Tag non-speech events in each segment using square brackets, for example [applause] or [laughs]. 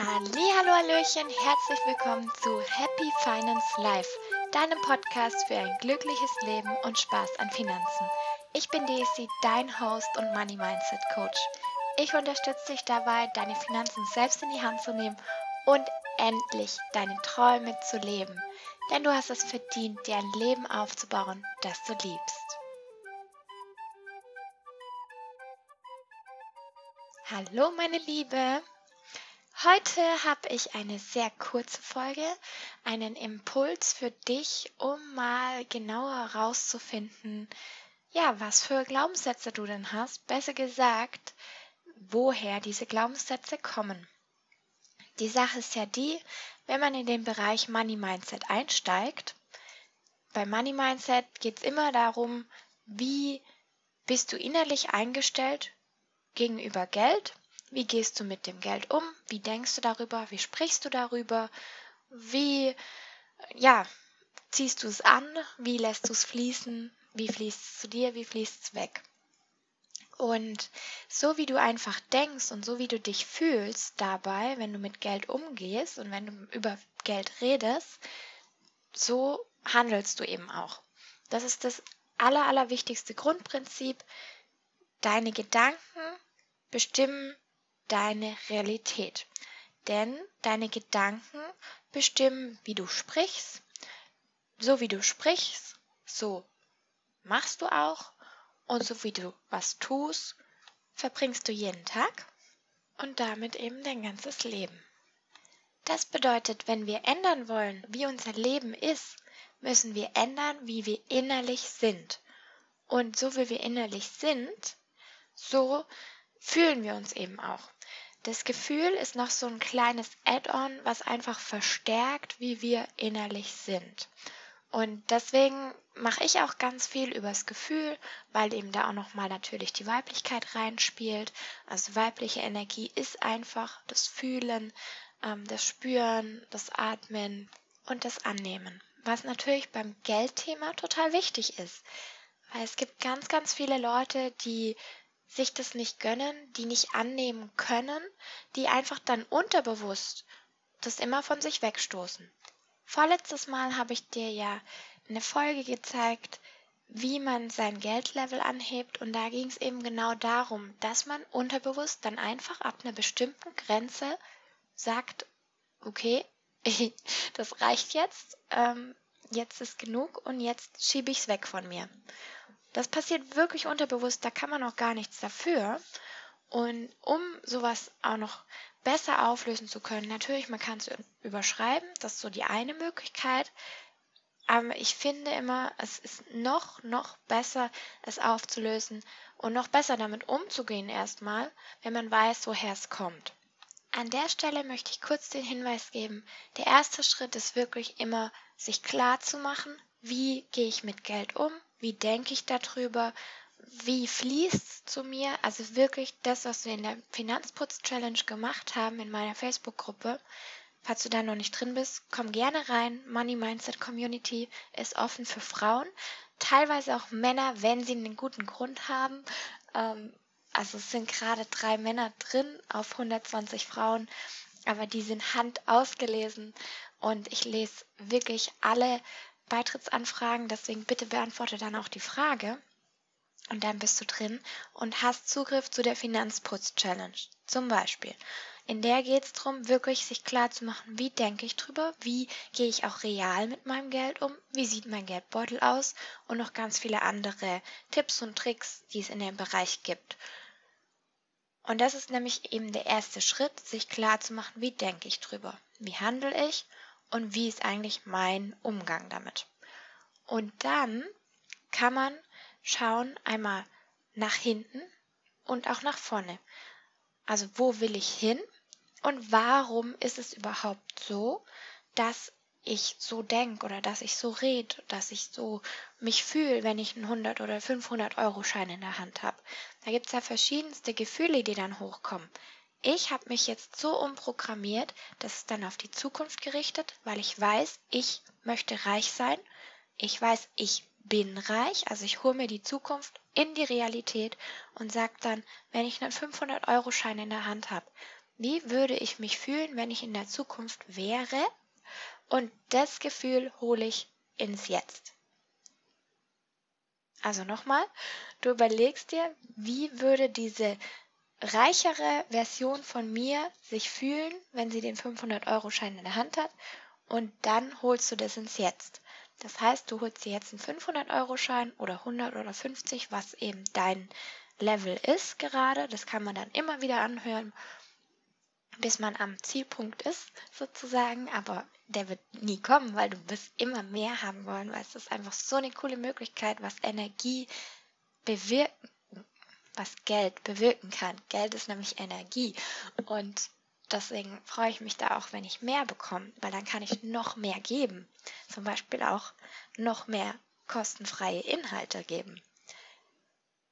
Hallo, Hallöchen, herzlich willkommen zu Happy Finance Life, deinem Podcast für ein glückliches Leben und Spaß an Finanzen. Ich bin Daisy, dein Host und Money Mindset Coach. Ich unterstütze dich dabei, deine Finanzen selbst in die Hand zu nehmen und endlich deine Träume zu leben. Denn du hast es verdient, dir ein Leben aufzubauen, das du liebst. Hallo meine Liebe, Heute habe ich eine sehr kurze Folge, einen Impuls für dich, um mal genauer herauszufinden, ja, was für Glaubenssätze du denn hast, besser gesagt, woher diese Glaubenssätze kommen. Die Sache ist ja die, wenn man in den Bereich Money Mindset einsteigt, bei Money Mindset geht es immer darum, wie bist du innerlich eingestellt gegenüber Geld wie gehst du mit dem Geld um? Wie denkst du darüber? Wie sprichst du darüber? Wie, ja, ziehst du es an? Wie lässt du es fließen? Wie fließt es zu dir? Wie fließt es weg? Und so wie du einfach denkst und so wie du dich fühlst dabei, wenn du mit Geld umgehst und wenn du über Geld redest, so handelst du eben auch. Das ist das aller, allerwichtigste Grundprinzip. Deine Gedanken bestimmen deine Realität. Denn deine Gedanken bestimmen, wie du sprichst. So wie du sprichst, so machst du auch. Und so wie du was tust, verbringst du jeden Tag und damit eben dein ganzes Leben. Das bedeutet, wenn wir ändern wollen, wie unser Leben ist, müssen wir ändern, wie wir innerlich sind. Und so wie wir innerlich sind, so fühlen wir uns eben auch. Das Gefühl ist noch so ein kleines Add-on, was einfach verstärkt, wie wir innerlich sind. Und deswegen mache ich auch ganz viel übers Gefühl, weil eben da auch nochmal natürlich die Weiblichkeit reinspielt. Also weibliche Energie ist einfach das Fühlen, ähm, das Spüren, das Atmen und das Annehmen. Was natürlich beim Geldthema total wichtig ist. Weil es gibt ganz, ganz viele Leute, die sich das nicht gönnen, die nicht annehmen können, die einfach dann unterbewusst das immer von sich wegstoßen. Vorletztes Mal habe ich dir ja eine Folge gezeigt, wie man sein Geldlevel anhebt und da ging es eben genau darum, dass man unterbewusst dann einfach ab einer bestimmten Grenze sagt, okay, [laughs] das reicht jetzt, ähm, jetzt ist genug und jetzt schiebe ich es weg von mir. Das passiert wirklich unterbewusst, da kann man auch gar nichts dafür. Und um sowas auch noch besser auflösen zu können, natürlich, man kann es überschreiben, das ist so die eine Möglichkeit. Aber ich finde immer, es ist noch, noch besser, es aufzulösen und noch besser damit umzugehen erstmal, wenn man weiß, woher es kommt. An der Stelle möchte ich kurz den Hinweis geben, der erste Schritt ist wirklich immer, sich klar zu machen, wie gehe ich mit Geld um, wie denke ich darüber, wie fließt es zu mir, also wirklich das, was wir in der Finanzputz-Challenge gemacht haben in meiner Facebook-Gruppe. Falls du da noch nicht drin bist, komm gerne rein. Money Mindset Community ist offen für Frauen, teilweise auch Männer, wenn sie einen guten Grund haben. Ähm, also es sind gerade drei Männer drin auf 120 Frauen, aber die sind hand ausgelesen und ich lese wirklich alle Beitrittsanfragen, deswegen bitte beantworte dann auch die Frage. Und dann bist du drin und hast Zugriff zu der Finanzputz-Challenge. Zum Beispiel. In der geht es darum, wirklich sich klar zu machen, wie denke ich drüber, wie gehe ich auch real mit meinem Geld um, wie sieht mein Geldbeutel aus und noch ganz viele andere Tipps und Tricks, die es in dem Bereich gibt. Und das ist nämlich eben der erste Schritt, sich klar zu machen, wie denke ich drüber, wie handle ich und wie ist eigentlich mein Umgang damit. Und dann kann man schauen einmal nach hinten und auch nach vorne. Also wo will ich hin und warum ist es überhaupt so, dass ich so denke oder dass ich so rede, dass ich so mich fühle, wenn ich einen 100 oder 500 Euro Schein in der Hand habe. Da gibt es ja verschiedenste Gefühle, die dann hochkommen. Ich habe mich jetzt so umprogrammiert, das ist dann auf die Zukunft gerichtet, weil ich weiß, ich möchte reich sein. Ich weiß, ich bin reich, also ich hole mir die Zukunft in die Realität und sage dann, wenn ich einen 500-Euro-Schein in der Hand habe, Wie würde ich mich fühlen, wenn ich in der Zukunft wäre? Und das Gefühl hole ich ins Jetzt. Also nochmal, du überlegst dir, wie würde diese reichere Version von mir sich fühlen, wenn sie den 500-Euro-Schein in der Hand hat und dann holst du das ins Jetzt. Das heißt, du holst dir jetzt einen 500-Euro-Schein oder 100 oder 50, was eben dein Level ist gerade. Das kann man dann immer wieder anhören, bis man am Zielpunkt ist, sozusagen. Aber der wird nie kommen, weil du wirst immer mehr haben wollen, weil es ist einfach so eine coole Möglichkeit, was Energie bewirken, was Geld bewirken kann. Geld ist nämlich Energie. Und deswegen freue ich mich da auch, wenn ich mehr bekomme, weil dann kann ich noch mehr geben. Zum Beispiel auch noch mehr kostenfreie Inhalte geben.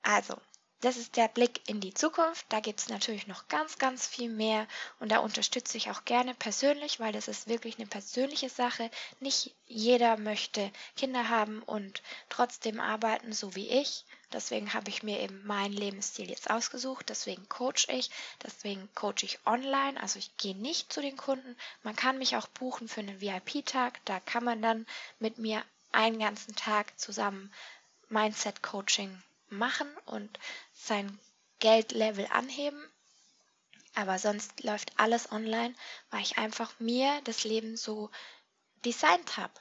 Also, das ist der Blick in die Zukunft. Da gibt es natürlich noch ganz, ganz viel mehr und da unterstütze ich auch gerne persönlich, weil das ist wirklich eine persönliche Sache. Nicht jeder möchte Kinder haben und trotzdem arbeiten, so wie ich. Deswegen habe ich mir eben meinen Lebensstil jetzt ausgesucht. Deswegen coach ich. Deswegen coach ich online. Also ich gehe nicht zu den Kunden. Man kann mich auch buchen für einen VIP-Tag. Da kann man dann mit mir einen ganzen Tag zusammen Mindset-Coaching machen und sein Geldlevel anheben. Aber sonst läuft alles online, weil ich einfach mir das Leben so designt habe.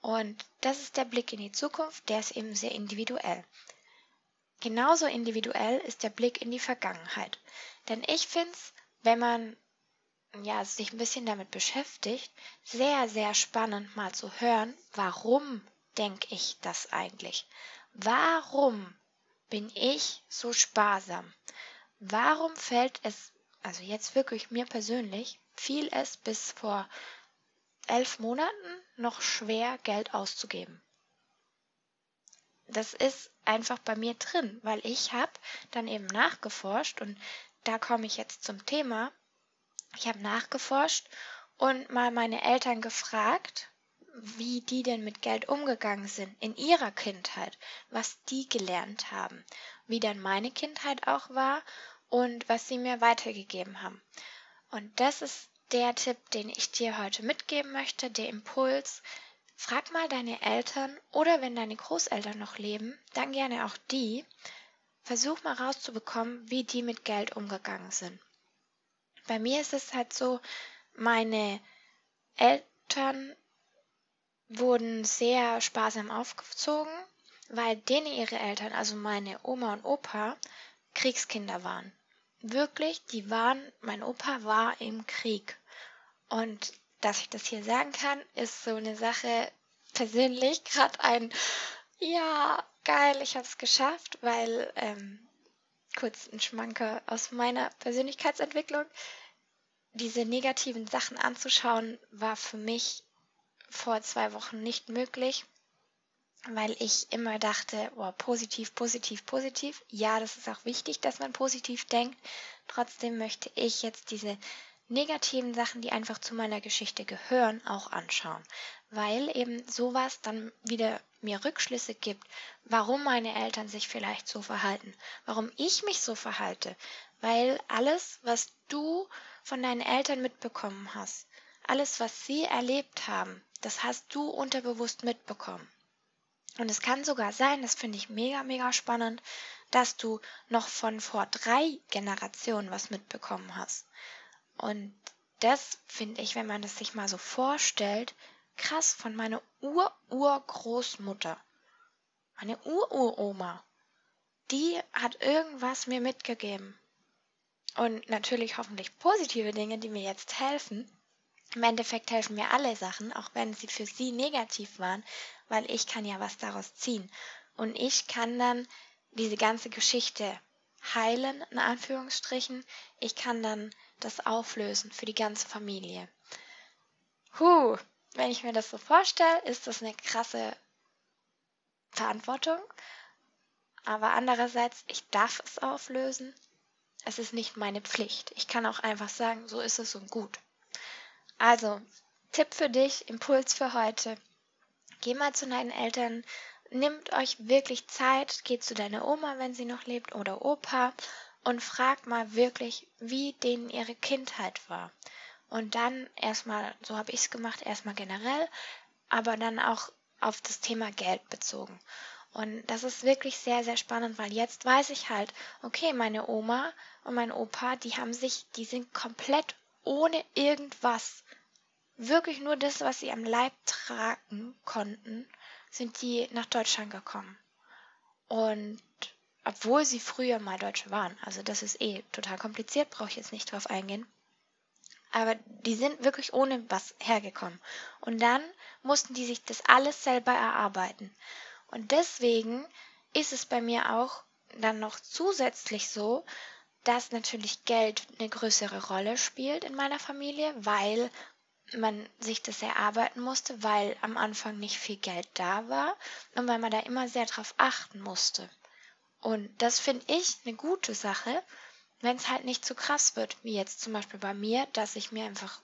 Und das ist der Blick in die Zukunft, der ist eben sehr individuell. Genauso individuell ist der Blick in die Vergangenheit. Denn ich finde es, wenn man ja, sich ein bisschen damit beschäftigt, sehr, sehr spannend mal zu hören, warum denke ich das eigentlich? Warum bin ich so sparsam? Warum fällt es, also jetzt wirklich mir persönlich, fiel es bis vor elf Monaten noch schwer, Geld auszugeben? Das ist einfach bei mir drin, weil ich habe dann eben nachgeforscht und da komme ich jetzt zum Thema. Ich habe nachgeforscht und mal meine Eltern gefragt, wie die denn mit Geld umgegangen sind in ihrer Kindheit, was die gelernt haben, wie dann meine Kindheit auch war und was sie mir weitergegeben haben. Und das ist der Tipp, den ich dir heute mitgeben möchte, der Impuls. Frag mal deine Eltern oder wenn deine Großeltern noch leben, dann gerne auch die. Versuch mal rauszubekommen, wie die mit Geld umgegangen sind. Bei mir ist es halt so, meine Eltern wurden sehr sparsam aufgezogen, weil denen ihre Eltern, also meine Oma und Opa, Kriegskinder waren. Wirklich, die waren, mein Opa war im Krieg. Und dass ich das hier sagen kann, ist so eine Sache persönlich [laughs] gerade ein, ja, geil, ich habe es geschafft, weil, ähm, kurz ein Schmanker aus meiner Persönlichkeitsentwicklung, diese negativen Sachen anzuschauen, war für mich vor zwei Wochen nicht möglich, weil ich immer dachte, oh, positiv, positiv, positiv. Ja, das ist auch wichtig, dass man positiv denkt. Trotzdem möchte ich jetzt diese negativen Sachen, die einfach zu meiner Geschichte gehören, auch anschauen, weil eben sowas dann wieder mir Rückschlüsse gibt, warum meine Eltern sich vielleicht so verhalten, warum ich mich so verhalte, weil alles, was du von deinen Eltern mitbekommen hast, alles, was sie erlebt haben, das hast du unterbewusst mitbekommen. Und es kann sogar sein, das finde ich mega, mega spannend, dass du noch von vor drei Generationen was mitbekommen hast. Und das finde ich, wenn man das sich mal so vorstellt, krass von meiner Ur-Urgroßmutter. Meine Ururoma. Die hat irgendwas mir mitgegeben. Und natürlich hoffentlich positive Dinge, die mir jetzt helfen. Im Endeffekt helfen mir alle Sachen, auch wenn sie für sie negativ waren, weil ich kann ja was daraus ziehen. Und ich kann dann diese ganze Geschichte heilen, in Anführungsstrichen. Ich kann dann das auflösen für die ganze Familie. Huh, wenn ich mir das so vorstelle, ist das eine krasse Verantwortung. Aber andererseits, ich darf es auflösen. Es ist nicht meine Pflicht. Ich kann auch einfach sagen, so ist es und gut. Also, Tipp für dich, Impuls für heute. Geh mal zu deinen Eltern, nimmt euch wirklich Zeit, geht zu deiner Oma, wenn sie noch lebt, oder Opa und frag mal wirklich, wie denen ihre Kindheit war. Und dann erstmal, so habe ich es gemacht, erstmal generell, aber dann auch auf das Thema Geld bezogen. Und das ist wirklich sehr, sehr spannend, weil jetzt weiß ich halt, okay, meine Oma und mein Opa, die haben sich, die sind komplett ohne irgendwas, wirklich nur das, was sie am Leib tragen konnten, sind die nach Deutschland gekommen. Und obwohl sie früher mal Deutsche waren, also das ist eh total kompliziert, brauche ich jetzt nicht drauf eingehen. Aber die sind wirklich ohne was hergekommen. Und dann mussten die sich das alles selber erarbeiten. Und deswegen ist es bei mir auch dann noch zusätzlich so, dass natürlich Geld eine größere Rolle spielt in meiner Familie, weil man sich das erarbeiten musste, weil am Anfang nicht viel Geld da war und weil man da immer sehr drauf achten musste. Und das finde ich eine gute Sache, wenn es halt nicht zu krass wird, wie jetzt zum Beispiel bei mir, dass ich mir einfach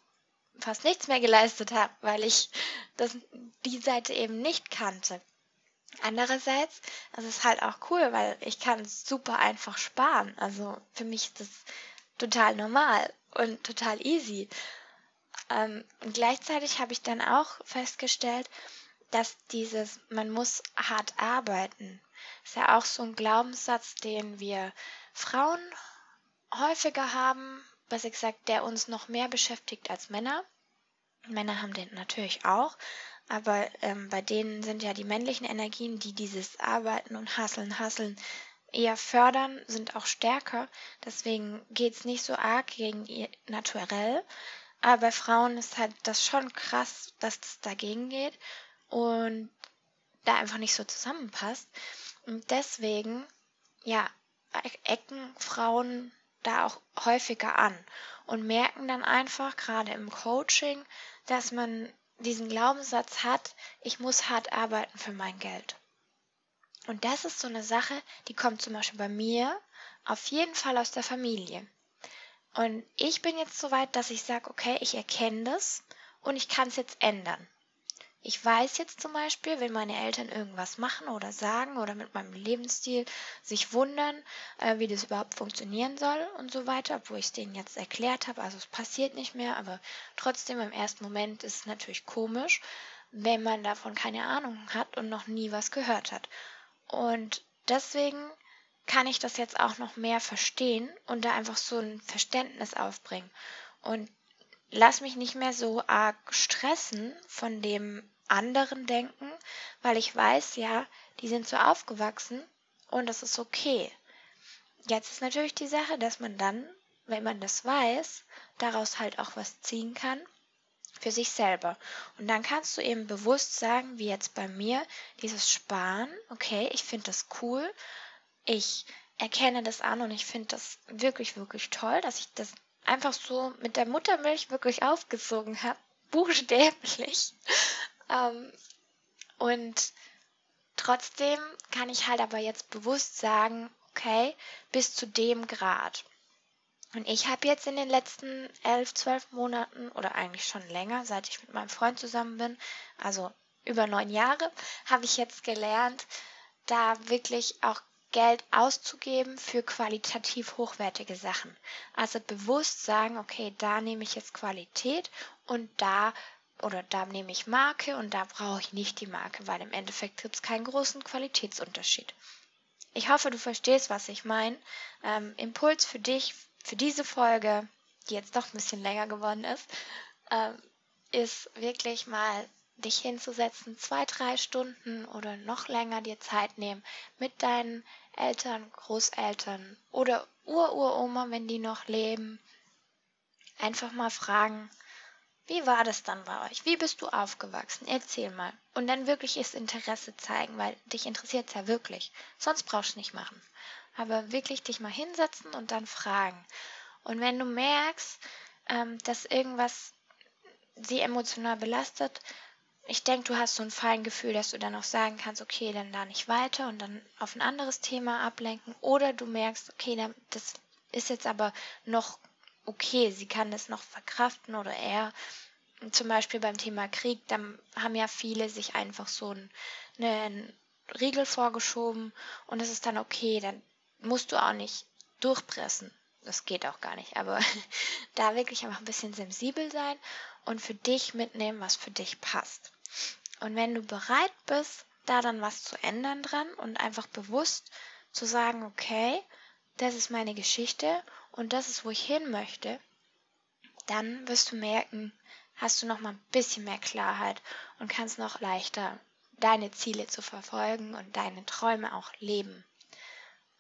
fast nichts mehr geleistet habe, weil ich das, die Seite eben nicht kannte. Andererseits ist es halt auch cool, weil ich kann super einfach sparen. Also für mich ist das total normal und total easy. Ähm, und gleichzeitig habe ich dann auch festgestellt, dass dieses, man muss hart arbeiten, ist ja auch so ein Glaubenssatz, den wir Frauen häufiger haben, was ich sage, der uns noch mehr beschäftigt als Männer. Männer haben den natürlich auch, aber ähm, bei denen sind ja die männlichen Energien, die dieses Arbeiten und Hasseln, Hasseln eher fördern, sind auch stärker. Deswegen geht es nicht so arg gegen ihr Naturell. Aber bei Frauen ist halt das schon krass, dass es dagegen geht und da einfach nicht so zusammenpasst. Und deswegen, ja, ecken Frauen da auch häufiger an und merken dann einfach, gerade im Coaching, dass man diesen Glaubenssatz hat, ich muss hart arbeiten für mein Geld. Und das ist so eine Sache, die kommt zum Beispiel bei mir auf jeden Fall aus der Familie. Und ich bin jetzt so weit, dass ich sage, okay, ich erkenne das und ich kann es jetzt ändern. Ich weiß jetzt zum Beispiel, wenn meine Eltern irgendwas machen oder sagen oder mit meinem Lebensstil sich wundern, äh, wie das überhaupt funktionieren soll und so weiter, obwohl ich es denen jetzt erklärt habe. Also es passiert nicht mehr, aber trotzdem im ersten Moment ist es natürlich komisch, wenn man davon keine Ahnung hat und noch nie was gehört hat. Und deswegen kann ich das jetzt auch noch mehr verstehen und da einfach so ein Verständnis aufbringen. Und lass mich nicht mehr so arg stressen von dem anderen Denken, weil ich weiß ja, die sind so aufgewachsen und das ist okay. Jetzt ist natürlich die Sache, dass man dann, wenn man das weiß, daraus halt auch was ziehen kann für sich selber. Und dann kannst du eben bewusst sagen, wie jetzt bei mir, dieses Sparen, okay, ich finde das cool, ich erkenne das an und ich finde das wirklich, wirklich toll, dass ich das einfach so mit der Muttermilch wirklich aufgezogen habe, [laughs] buchstäblich. ähm, und trotzdem kann ich halt aber jetzt bewusst sagen, okay, bis zu dem Grad. Und ich habe jetzt in den letzten elf, zwölf Monaten oder eigentlich schon länger, seit ich mit meinem Freund zusammen bin, also über neun Jahre, habe ich jetzt gelernt, da wirklich auch Geld auszugeben für qualitativ hochwertige Sachen. Also bewusst sagen, okay, da nehme ich jetzt Qualität und da oder da nehme ich Marke und da brauche ich nicht die Marke, weil im Endeffekt gibt es keinen großen Qualitätsunterschied. Ich hoffe, du verstehst, was ich meine. Ähm, Impuls für dich, für diese Folge, die jetzt doch ein bisschen länger geworden ist, ähm, ist wirklich mal dich hinzusetzen, zwei, drei Stunden oder noch länger dir Zeit nehmen mit deinen Eltern, Großeltern oder Ururoma, wenn die noch leben. Einfach mal fragen, wie war das dann bei euch? Wie bist du aufgewachsen? Erzähl mal. Und dann wirklich das Interesse zeigen, weil dich interessiert es ja wirklich. Sonst brauchst du nicht machen. Aber wirklich dich mal hinsetzen und dann fragen. Und wenn du merkst, ähm, dass irgendwas sie emotional belastet, ich denke, du hast so ein Feingefühl, dass du dann auch sagen kannst, okay, dann da nicht weiter und dann auf ein anderes Thema ablenken. Oder du merkst, okay, das ist jetzt aber noch okay, sie kann das noch verkraften oder er. Zum Beispiel beim Thema Krieg, da haben ja viele sich einfach so einen, einen Riegel vorgeschoben und es ist dann okay, dann musst du auch nicht durchpressen. Das geht auch gar nicht, aber [laughs] da wirklich einfach ein bisschen sensibel sein und für dich mitnehmen, was für dich passt. Und wenn du bereit bist, da dann was zu ändern dran und einfach bewusst zu sagen, okay, das ist meine Geschichte und das ist, wo ich hin möchte, dann wirst du merken, hast du noch mal ein bisschen mehr Klarheit und kannst noch leichter deine Ziele zu verfolgen und deine Träume auch leben.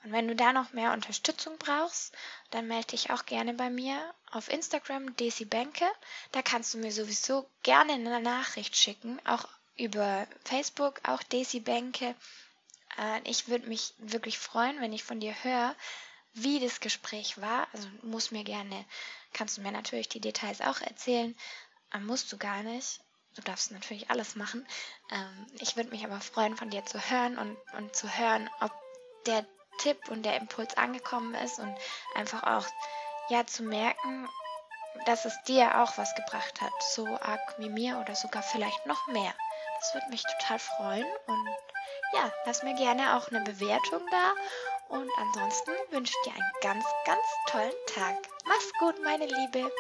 Und wenn du da noch mehr Unterstützung brauchst, dann melde dich auch gerne bei mir auf Instagram Desi Benke. Da kannst du mir sowieso gerne eine Nachricht schicken, auch über Facebook, auch Desi Benke. Äh, ich würde mich wirklich freuen, wenn ich von dir höre, wie das Gespräch war. Also muss mir gerne, kannst du mir natürlich die Details auch erzählen. Äh, musst du gar nicht. Du darfst natürlich alles machen. Ähm, ich würde mich aber freuen, von dir zu hören und, und zu hören, ob der Tipp und der Impuls angekommen ist und einfach auch ja zu merken, dass es dir auch was gebracht hat, so arg wie mir oder sogar vielleicht noch mehr. Das würde mich total freuen und ja, lass mir gerne auch eine Bewertung da und ansonsten wünsche ich dir einen ganz, ganz tollen Tag. Mach's gut, meine Liebe.